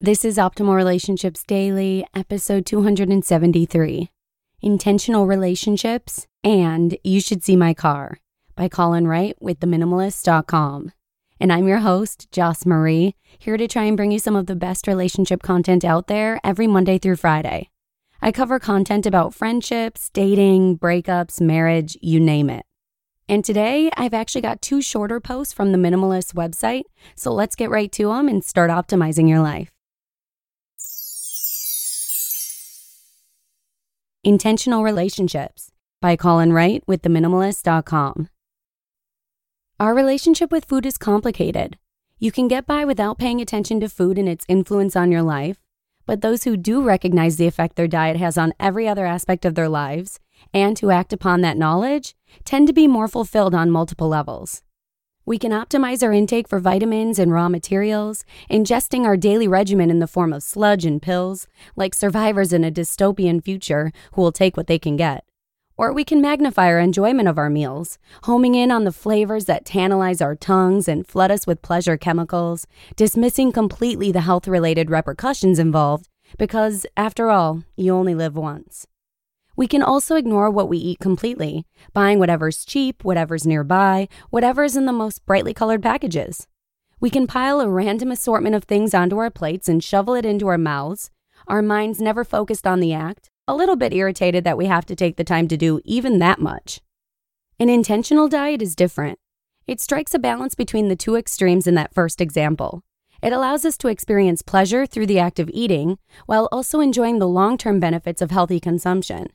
This is Optimal Relationships Daily, episode 273 Intentional Relationships and You Should See My Car by Colin Wright with TheMinimalist.com. And I'm your host, Joss Marie, here to try and bring you some of the best relationship content out there every Monday through Friday. I cover content about friendships, dating, breakups, marriage, you name it. And today, I've actually got two shorter posts from the Minimalist website, so let's get right to them and start optimizing your life. Intentional Relationships by Colin Wright with TheMinimalist.com. Our relationship with food is complicated. You can get by without paying attention to food and its influence on your life, but those who do recognize the effect their diet has on every other aspect of their lives and who act upon that knowledge tend to be more fulfilled on multiple levels. We can optimize our intake for vitamins and raw materials, ingesting our daily regimen in the form of sludge and pills, like survivors in a dystopian future who will take what they can get. Or we can magnify our enjoyment of our meals, homing in on the flavors that tantalize our tongues and flood us with pleasure chemicals, dismissing completely the health related repercussions involved, because, after all, you only live once. We can also ignore what we eat completely, buying whatever's cheap, whatever's nearby, whatever's in the most brightly colored packages. We can pile a random assortment of things onto our plates and shovel it into our mouths, our minds never focused on the act, a little bit irritated that we have to take the time to do even that much. An intentional diet is different. It strikes a balance between the two extremes in that first example. It allows us to experience pleasure through the act of eating while also enjoying the long term benefits of healthy consumption.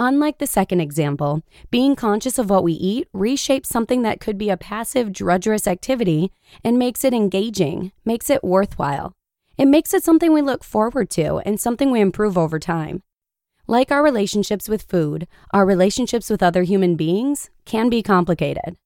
Unlike the second example, being conscious of what we eat reshapes something that could be a passive, drudgerous activity and makes it engaging, makes it worthwhile. It makes it something we look forward to and something we improve over time. Like our relationships with food, our relationships with other human beings can be complicated.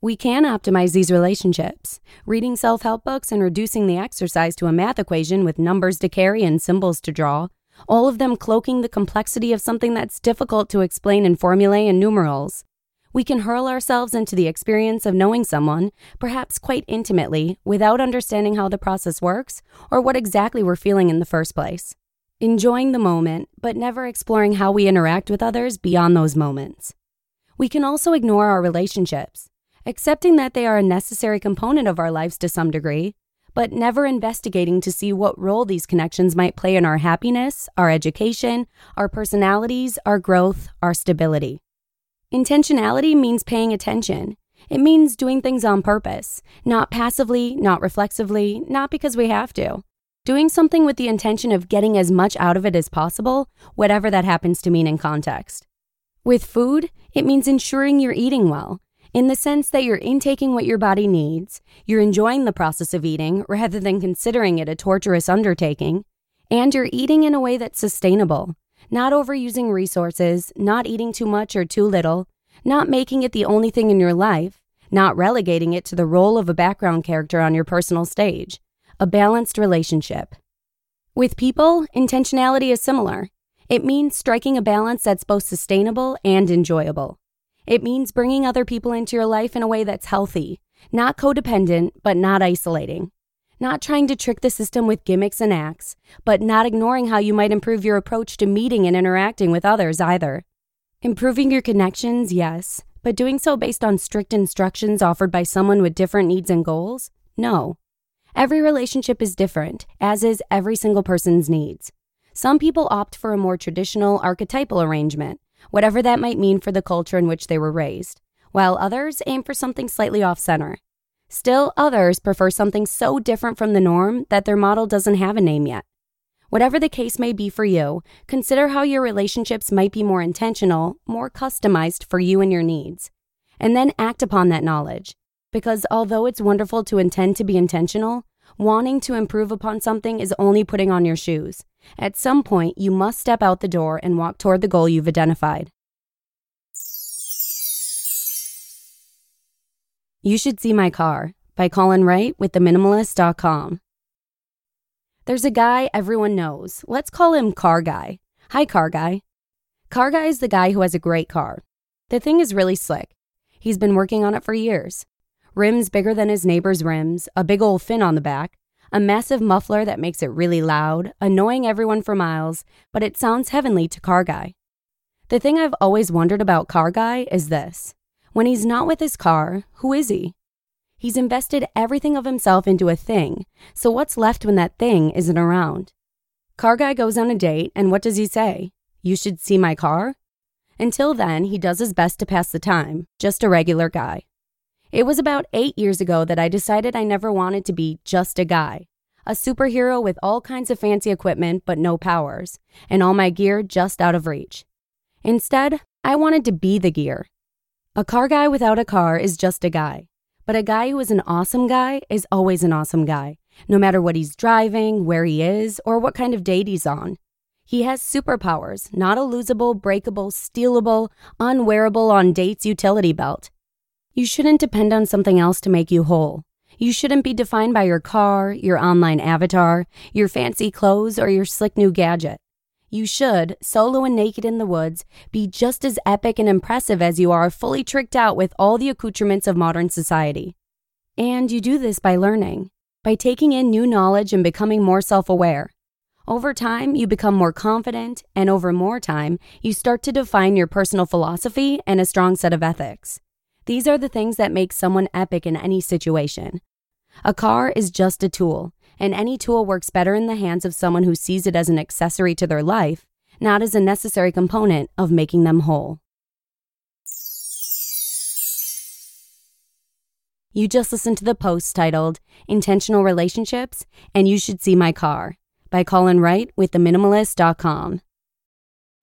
We can optimize these relationships, reading self help books and reducing the exercise to a math equation with numbers to carry and symbols to draw all of them cloaking the complexity of something that's difficult to explain in formulae and numerals. We can hurl ourselves into the experience of knowing someone, perhaps quite intimately, without understanding how the process works or what exactly we're feeling in the first place. Enjoying the moment, but never exploring how we interact with others beyond those moments. We can also ignore our relationships, accepting that they are a necessary component of our lives to some degree, but never investigating to see what role these connections might play in our happiness, our education, our personalities, our growth, our stability. Intentionality means paying attention. It means doing things on purpose, not passively, not reflexively, not because we have to. Doing something with the intention of getting as much out of it as possible, whatever that happens to mean in context. With food, it means ensuring you're eating well, in the sense that you're intaking what your body needs, you're enjoying the process of eating rather than considering it a torturous undertaking, and you're eating in a way that's sustainable, not overusing resources, not eating too much or too little, not making it the only thing in your life, not relegating it to the role of a background character on your personal stage, a balanced relationship. With people, intentionality is similar. It means striking a balance that's both sustainable and enjoyable. It means bringing other people into your life in a way that's healthy, not codependent, but not isolating. Not trying to trick the system with gimmicks and acts, but not ignoring how you might improve your approach to meeting and interacting with others either. Improving your connections, yes, but doing so based on strict instructions offered by someone with different needs and goals? No. Every relationship is different, as is every single person's needs. Some people opt for a more traditional archetypal arrangement, whatever that might mean for the culture in which they were raised, while others aim for something slightly off center. Still, others prefer something so different from the norm that their model doesn't have a name yet. Whatever the case may be for you, consider how your relationships might be more intentional, more customized for you and your needs. And then act upon that knowledge. Because although it's wonderful to intend to be intentional, wanting to improve upon something is only putting on your shoes. At some point, you must step out the door and walk toward the goal you've identified. You Should See My Car by Colin Wright with theminimalist.com. There's a guy everyone knows. Let's call him Car Guy. Hi, Car Guy. Car Guy is the guy who has a great car. The thing is really slick. He's been working on it for years. Rims bigger than his neighbor's rims, a big old fin on the back, a massive muffler that makes it really loud, annoying everyone for miles, but it sounds heavenly to Car Guy. The thing I've always wondered about Car Guy is this when he's not with his car, who is he? He's invested everything of himself into a thing, so what's left when that thing isn't around? Car guy goes on a date, and what does he say? You should see my car? Until then, he does his best to pass the time, just a regular guy. It was about eight years ago that I decided I never wanted to be just a guy, a superhero with all kinds of fancy equipment but no powers, and all my gear just out of reach. Instead, I wanted to be the gear, a car guy without a car is just a guy. But a guy who is an awesome guy is always an awesome guy, no matter what he's driving, where he is, or what kind of date he's on. He has superpowers, not a losable, breakable, stealable, unwearable on dates utility belt. You shouldn't depend on something else to make you whole. You shouldn't be defined by your car, your online avatar, your fancy clothes, or your slick new gadget. You should, solo and naked in the woods, be just as epic and impressive as you are fully tricked out with all the accoutrements of modern society. And you do this by learning, by taking in new knowledge and becoming more self aware. Over time, you become more confident, and over more time, you start to define your personal philosophy and a strong set of ethics. These are the things that make someone epic in any situation. A car is just a tool, and any tool works better in the hands of someone who sees it as an accessory to their life, not as a necessary component of making them whole. You just listened to the post titled Intentional Relationships and You Should See My Car by Colin Wright with theminimalist.com.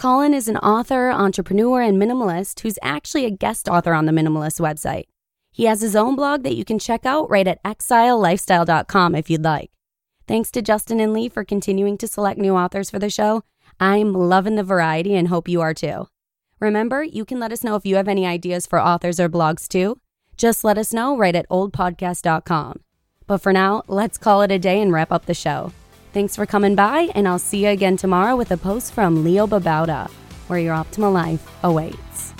Colin is an author, entrepreneur, and minimalist who's actually a guest author on the Minimalist website. He has his own blog that you can check out right at exilelifestyle.com if you'd like. Thanks to Justin and Lee for continuing to select new authors for the show. I'm loving the variety and hope you are too. Remember, you can let us know if you have any ideas for authors or blogs too. Just let us know right at oldpodcast.com. But for now, let's call it a day and wrap up the show. Thanks for coming by, and I'll see you again tomorrow with a post from Leo Babauta, where your optimal life awaits.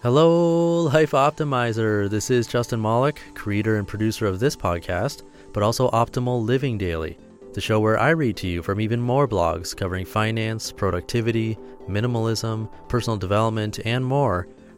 Hello, Life Optimizer. This is Justin Malik, creator and producer of this podcast, but also Optimal Living Daily, the show where I read to you from even more blogs covering finance, productivity, minimalism, personal development, and more